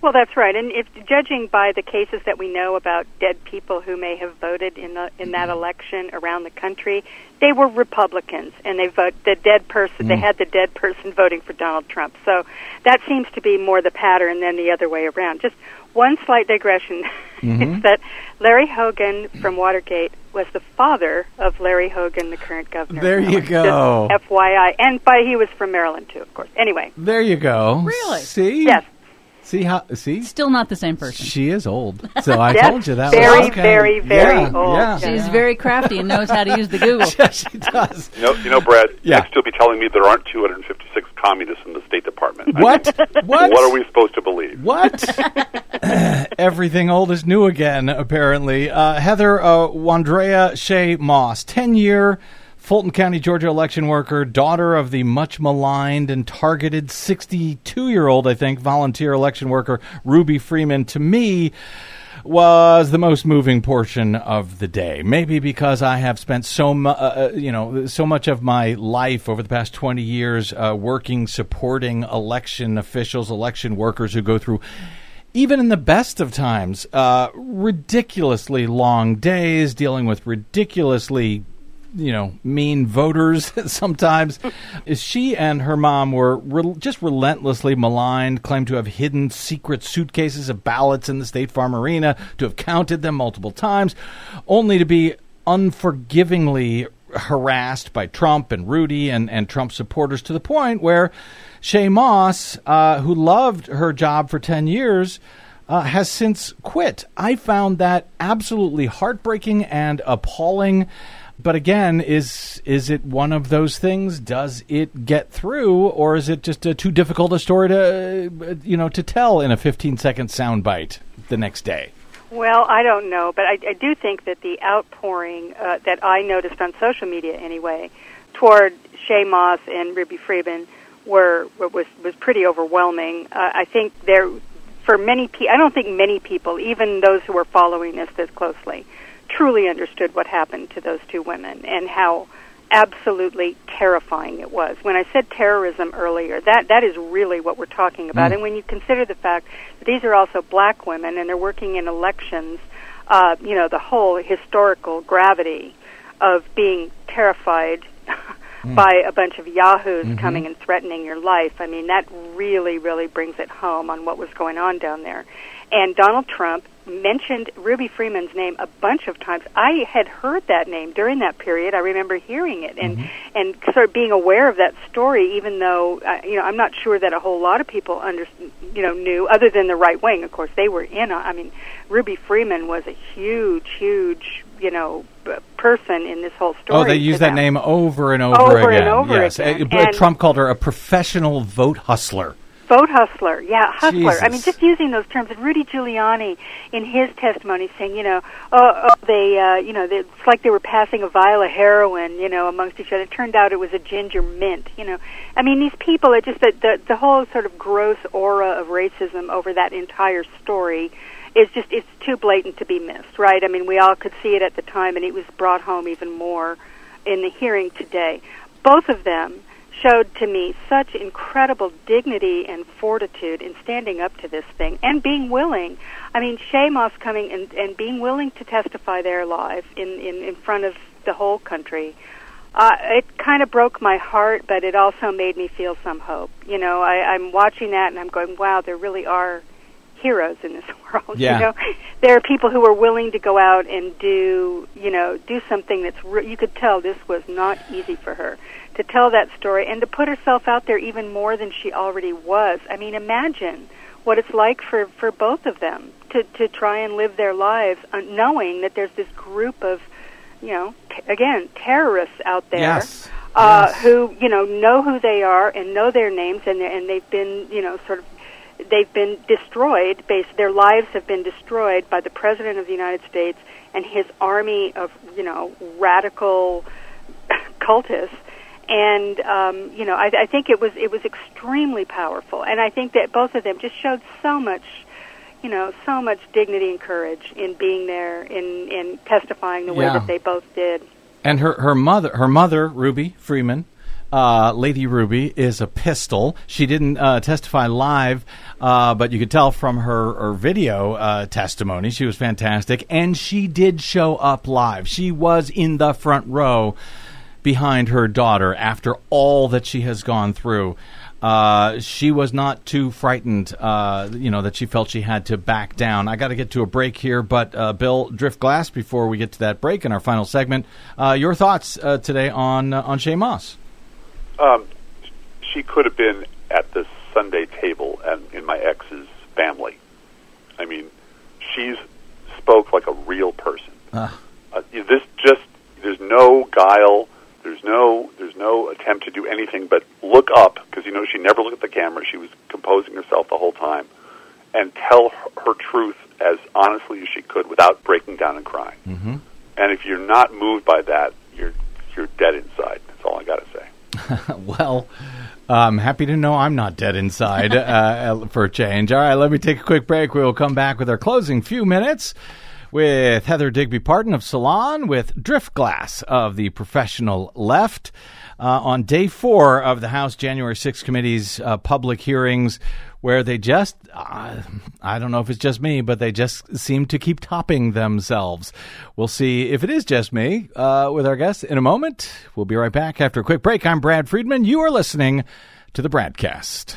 Well, that's right. And if judging by the cases that we know about dead people who may have voted in the in that mm-hmm. election around the country, they were Republicans, and they vote the dead person. They mm. had the dead person voting for Donald Trump. So that seems to be more the pattern than the other way around. Just one slight digression is mm-hmm. that Larry Hogan from Watergate was the father of Larry Hogan, the current governor. There you go. Just FYI, and by he was from Maryland too, of course. Anyway, There you go. Really? See? yes. See how? See? Still not the same person. She is old. So I Yes, told you that. very, was okay. very, very yeah, old. Yeah. She's very crafty and knows how to use the Google. Yeah, she does. You know, you know, Brad, Yeah. next you'll be telling me there aren't 256 communists in the State Department. I What? mean, What? What are we supposed to believe? What? Everything old is new again, apparently. Uh, Heather uh, Wandrea Shaye Moss, 10 year Fulton County, Georgia election worker, daughter of the much maligned and targeted 62 year old, I think, volunteer election worker Ruby Freeman. To me, was the most moving portion of the day. Maybe because I have spent so mu- uh, uh, you know so much of my life over the past 20 years uh, working supporting election officials, election workers who go through even in the best of times, uh, ridiculously long days dealing with ridiculously you know, mean voters sometimes. She and her mom were re- just relentlessly maligned, claimed to have hidden secret suitcases of ballots in the State Farm Arena, to have counted them multiple times, only to be unforgivingly harassed by Trump and Rudy and, and Trump supporters to the point where Shaye Moss, uh, who loved her job for 10 years, uh, has since quit. I found that absolutely heartbreaking and appalling. But again, is is it one of those things? Does it get through, or is it just a too difficult a story to uh, you know to tell in a 15 second soundbite the next day? Well, I don't know, but I, I do think that the outpouring uh, that I noticed on social media, anyway, toward Shaye Moss and Ruby Freeman were was was pretty overwhelming. Uh, I think there, for many people, I don't think many people, even those who were following this this closely, truly understood what happened to those two women and how absolutely terrifying it was. When I said terrorism earlier, that that is really what we're talking about. Mm. And when you consider the fact that these are also black women and they're working in elections, uh, you know, the whole historical gravity of being terrified by a bunch of yahoos Mm-hmm. coming and threatening your life. I mean, that really, really brings it home on what was going on down there. And Donald Trump mentioned Ruby Freeman's name a bunch of times. I had heard that name during that period. I remember hearing it and Mm-hmm. and sort of being aware of that story, even though uh, you know I'm not sure that a whole lot of people under you know knew, other than the right wing. Of course, they were in. I mean, Ruby Freeman was a huge, huge you know b- person in this whole story. Oh, they to use that name over and over, Over and again. over yes, again. Uh, And- Trump called her a professional vote hustler. Vote hustler, yeah, hustler. I mean, just using those terms. And Rudy Giuliani, in his testimony, saying, you know, oh, oh they, uh, you know, they, it's like they were passing a vial of heroin, you know, amongst each other. It turned out it was a ginger mint, you know. I mean, these people are just the the, the whole sort of gross aura of racism over that entire story is just it's too blatant to be missed, right? I mean, we all could see it at the time, and it was brought home even more in the hearing today. Both of them showed to me such incredible dignity and fortitude in standing up to this thing and being willing. I mean, Shaye Moss coming and, and being willing to testify there live in, in, in front of the whole country. Uh, it kind of broke my heart, but it also made me feel some hope. You know, I, I'm watching that and I'm going, wow, there really are heroes in this world. Yeah. You know, there are people who are willing to go out and do, you know, do something that's re- you could tell this was not easy for her to tell that story and to put herself out there even more than she already was. I mean, imagine what it's like for for both of them to to try and live their lives uh, knowing that there's this group of, you know, t- again, terrorists out there Yes. uh, Yes. who you know know who they are and know their names and and they've been you know sort of they've been destroyed base their lives have been destroyed by the president of the United States and his army of you know radical cultists. And um, you know I, I think it was it was extremely powerful. And I think that both of them just showed so much you know so much dignity and courage in being there in in testifying the way Yeah. that they both did. And her, her mother, her mother, Ruby Freeman, uh, Lady Ruby, is a pistol. She didn't uh, testify live, uh, but you could tell from her, her video uh, testimony she was fantastic. And she did show up live. She was in the front row behind her daughter after all that she has gone through. Uh, she was not too frightened, uh, you know, that she felt she had to back down. I got to get to a break here, but uh, Bill Driftglass, before we get to that break in our final segment, uh, your thoughts uh, today on on Shaye Moss? Um, she could have been at the Sunday table and in my ex's family. I mean, she's spoke like a real person. Ah. Uh, this just there's no guile. There's no there's no attempt to do anything but look up because you know she never looked at the camera. She was composing herself the whole time and tell her, her truth as honestly as she could without breaking down and crying. Mm-hmm. And if you're not moved by that, you're you're dead inside. That's all I got. well, I'm happy to know I'm not dead inside uh, for a change. All right, let me take a quick break. We will come back with our closing few minutes with Heather Digby Parton of Salon, with Driftglass of the Professional Left. Uh, on day four of the House January 6th Committee's uh, public hearings, where they just, uh, I don't know if it's just me, but they just seem to keep topping themselves. We'll see if it is just me uh, with our guests in a moment. We'll be right back after a quick break. I'm Brad Friedman. You are listening to the BradCast.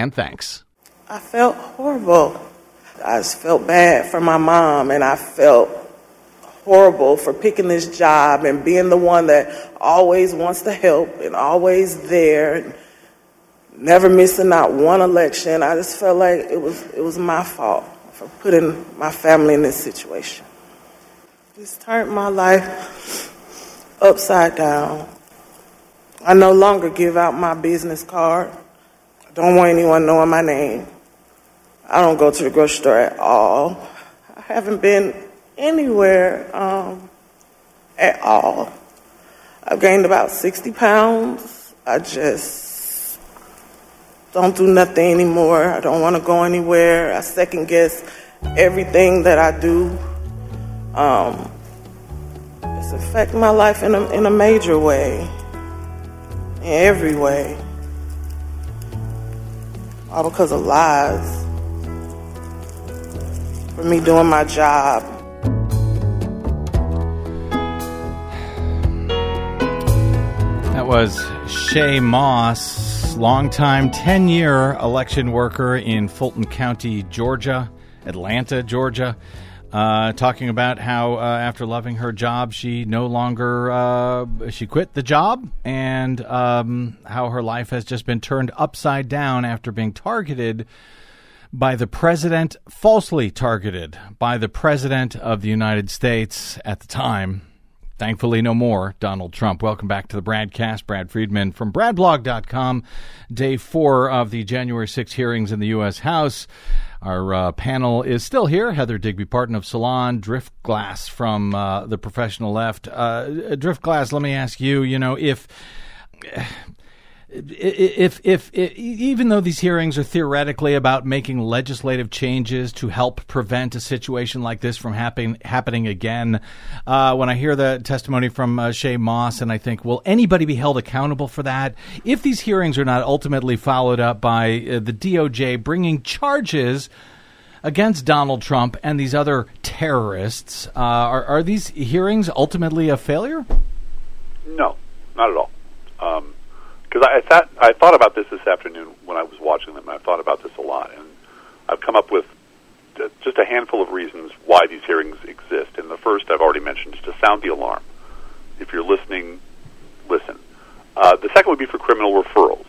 and thanks. I felt horrible. I just felt bad for my mom, and I felt horrible for picking this job and being the one that always wants to help and always there never missing out one election. I just felt like it was it was my fault for putting my family in this situation. It's turned my life upside down. I no longer give out my business card. Don't want anyone knowing my name. I don't go to the grocery store at all. I haven't been anywhere um, at all. I've gained about 60 pounds. I just don't do nothing anymore. I don't want to go anywhere. I second guess everything that I do. Um, it's affecting my life in a, in a major way, in every way. All because of lies. For me doing my job. That was Shaye Moss, longtime 10 year election worker in Fulton County, Georgia, Atlanta, Georgia. Uh, talking about how uh, after loving her job, she no longer uh, she quit the job, and um, how her life has just been turned upside down after being targeted by the president, falsely targeted by the president of the United States at the time. Thankfully, no more. Donald Trump. Welcome back to the BradCast. Brad Friedman from BradBlog.com. Day four of the January 6 hearings in the U.S. House. Our uh, panel is still here. Heather Digby Parton of Salon, Driftglass from uh, the Professional Left. Uh, Driftglass, let me ask you. You know, if if, if, if even though these hearings are theoretically about making legislative changes to help prevent a situation like this from happen, happening again, uh, when I hear the testimony from uh, Shaye Moss, and I think, will anybody be held accountable for that? If these hearings are not ultimately followed up by uh, the DOJ bringing charges against Donald Trump and these other terrorists, uh, are, are these hearings ultimately a failure? No, not at all. Um, because I, thought I thought about this this afternoon when I was watching them. and I thought about this a lot, and I've come up with just a handful of reasons why these hearings exist. And the first I've already mentioned is to sound the alarm. If you're listening, listen. Uh, the second would be for criminal referrals,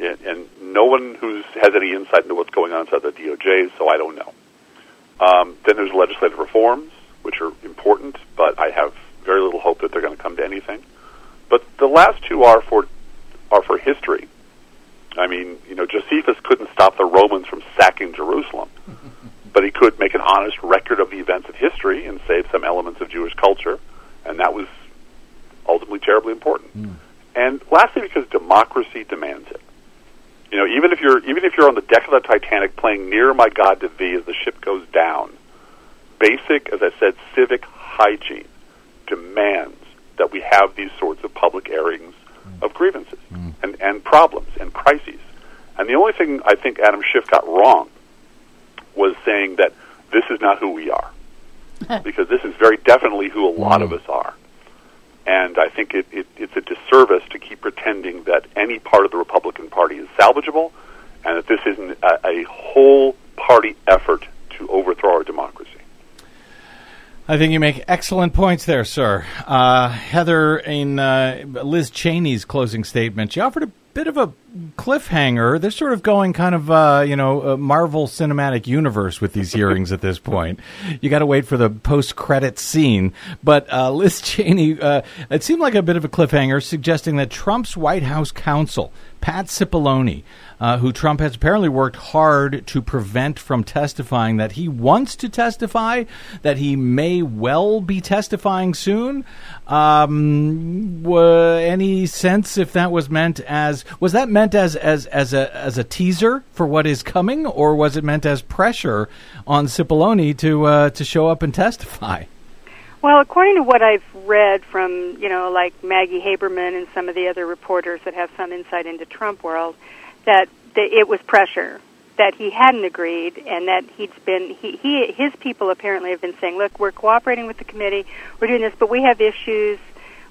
and, and no one who has any insight into what's going on inside the DOJ, so I don't know. Um, then there's legislative reforms, which are important, but I have very little hope that they're going to come to anything. But the last two are for are for history. I mean, you know, Josephus couldn't stop the Romans from sacking Jerusalem, but he could make an honest record of the events of history and save some elements of Jewish culture, and that was ultimately terribly important. Mm. And lastly, because democracy demands it. You know, even if you're even if you're on the deck of the Titanic playing "Near My God to Thee" as the ship goes down, basic, as I said, civic hygiene demands that we have these sorts of public airings of grievances mm. and, and problems and crises. And the only thing I think Adam Schiff got wrong was saying that this is not who we are. because this is very definitely who a lot mm. of us are. And I think it, it, it's a disservice to keep pretending that any part of the Republican Party is salvageable and that this isn't a, a whole party effort to overthrow our democracy. I think you make excellent points there, sir. Uh, Heather, in uh, Liz Cheney's closing statement, she offered a bit of a cliffhanger. They're sort of going kind of, uh, you know, Marvel Cinematic Universe with these hearings at this point. You got to wait for the post credit scene. But uh, Liz Cheney, uh, it seemed like a bit of a cliffhanger, suggesting that Trump's White House counsel, Pat Cipollone, uh, who Trump has apparently worked hard to prevent from testifying, that he wants to testify, that he may well be testifying soon. Um, any sense if that was meant as was that meant as as as a as a teaser for what is coming, or was it meant as pressure on Cipollone to uh, to show up and testify? Well, according to what I've read from, you know, like Maggie Haberman and some of the other reporters that have some insight into Trump world, that, it was pressure that he hadn't agreed and that he's been he, he his people apparently have been saying look we're cooperating with the committee. We're doing this but we have issues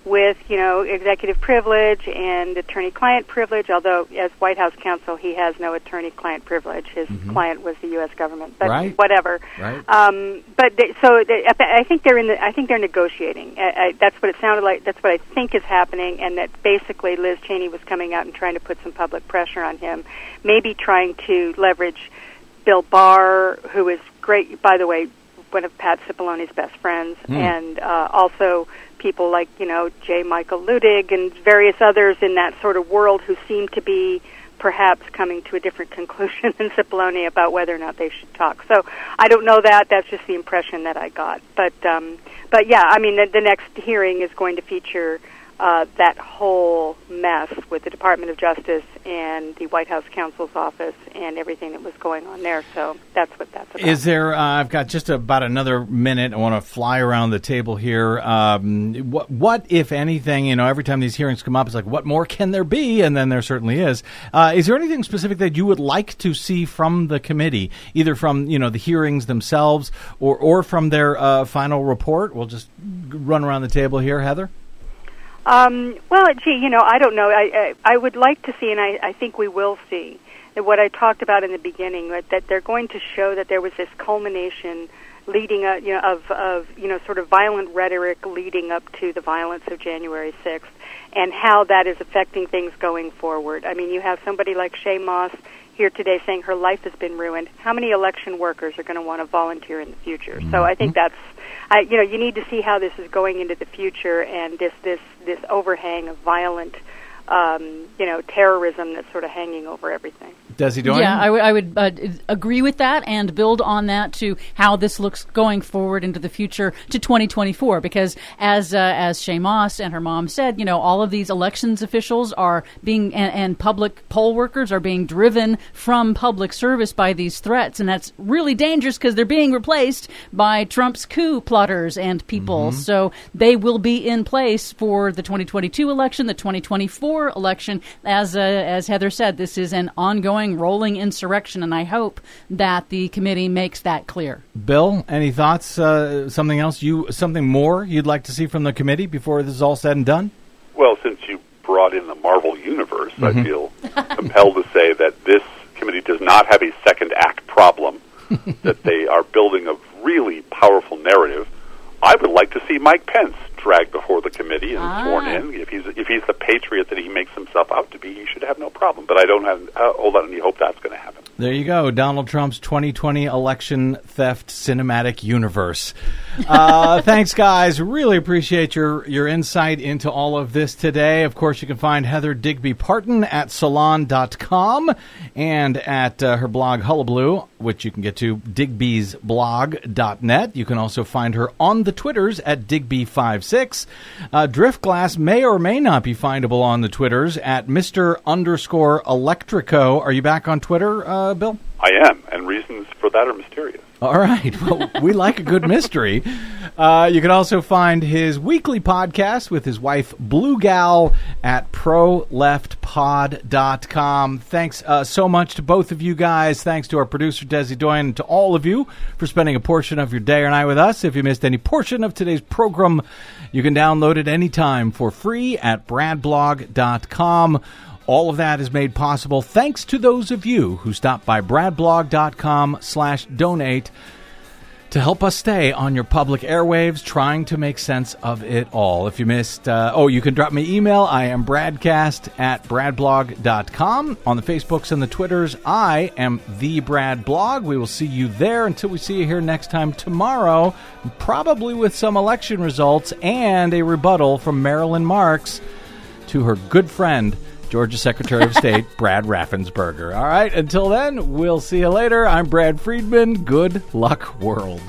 with you know executive privilege and attorney-client privilege. Although as White House counsel, he has no attorney-client privilege. His mm-hmm. client was the U.S. government, but right. whatever. Right. Um, but they, so they, I think they're in the. I think they're negotiating. I, I, that's what it sounded like. That's what I think is happening, and that basically Liz Cheney was coming out and trying to put some public pressure on him, maybe trying to leverage Bill Barr, who is great, by the way, one of Pat Cipollone's best friends, mm. and uh, also people like you know J. Michael Luttig and various others in that sort of world who seem to be perhaps coming to a different conclusion than Cipollone about whether or not they should talk. So I don't know that. That's just the impression that I got. But um, but yeah, I mean the, the next hearing is going to feature uh, that whole mess with the Department of Justice and the White House counsel's office and everything that was going on there. So that's what that's about. Is there? Uh, I've got just about another minute. I want to fly around the table here. Um, what, what, if anything? You know, every time these hearings come up, it's like, what more can there be? And then there certainly is. Uh, is there anything specific that you would like to see from the committee, either from you know the hearings themselves or or from their uh, final report? We'll just run around the table here, Heather. Um, well, gee, you know, I don't know. I, I I would like to see, and I, I think we will see that what I talked about in the beginning, that, that they're going to show that there was this culmination leading up, you know, of of you know, sort of violent rhetoric leading up to the violence of January sixth, and how that is affecting things going forward. I mean, you have somebody like Shaye Moss here today saying her life has been ruined. How many election workers are going to want to volunteer in the future? Mm-hmm. So I think that's, I, you know, you need to see how this is going into the future and this this this overhang of violent, um, you know, terrorism that's sort of hanging over everything. Does he do Yeah, I would, uh, agree with that and build on that to how this looks going forward into the future to 2024. Because as uh, as Shaye Moss and her mom said, you know, all of these elections officials are being and, and public poll workers are being driven from public service by these threats, and that's really dangerous because they're being replaced by Trump's coup plotters and people. Mm-hmm. So they will be in place for the 2022 election, the 2024 election. As uh, as Heather said, this is an ongoing ongoing rolling insurrection, and I hope that the committee makes that clear. Bill, any thoughts? Uh, something else? You something more you'd like to see from the committee before this is all said and done? Well, since you brought in the Marvel universe, Mm-hmm. I feel compelled to say that this committee does not have a second act problem. that they are building a really powerful narrative. I would like to see Mike Pence dragged before the committee and Ah. sworn in. If he's if he's the patriot that he makes himself out to be, he should have no problem. But I don't have uh, hold on any hope that's going to happen. There you go, Donald Trump's 2020 election theft cinematic universe. Uh, thanks, guys. Really appreciate your your insight into all of this today. Of course, you can find Heather Digby Parton at salon.com and at uh, her blog Hullabaloo, which you can get to digby'sblog.net. You can also find her on the Twitters at Digby56. Uh, Driftglass may or may not be findable on the Twitters at Mr. underscore Electrico. Are you back on Twitter, uh, Bill? I am, and reasons for that are mysterious. All right. Well, we like a good mystery. Uh, you can also find his weekly podcast with his wife, Blue Gal, at proleftpod.com. Thanks uh, so much to both of you guys. Thanks to our producer, Desi Doyen, and to all of you for spending a portion of your day or night with us. If you missed any portion of today's program, you can download it anytime for free at bradblog.com. All of that is made possible thanks to those of you who stop by bradblog.com slash donate to help us stay on your public airwaves trying to make sense of it all. If you missed, uh, oh, you can drop me email. I am bradcast at bradblog.com. On the Facebooks and the Twitters, I am the Brad Blog. We will see you there until we see you here next time tomorrow, probably with some election results and a rebuttal from Marilyn Marks to her good friend, Georgia Secretary of State Brad Raffensperger. All right, until then, we'll see you later. I'm Brad Friedman. Good luck, world.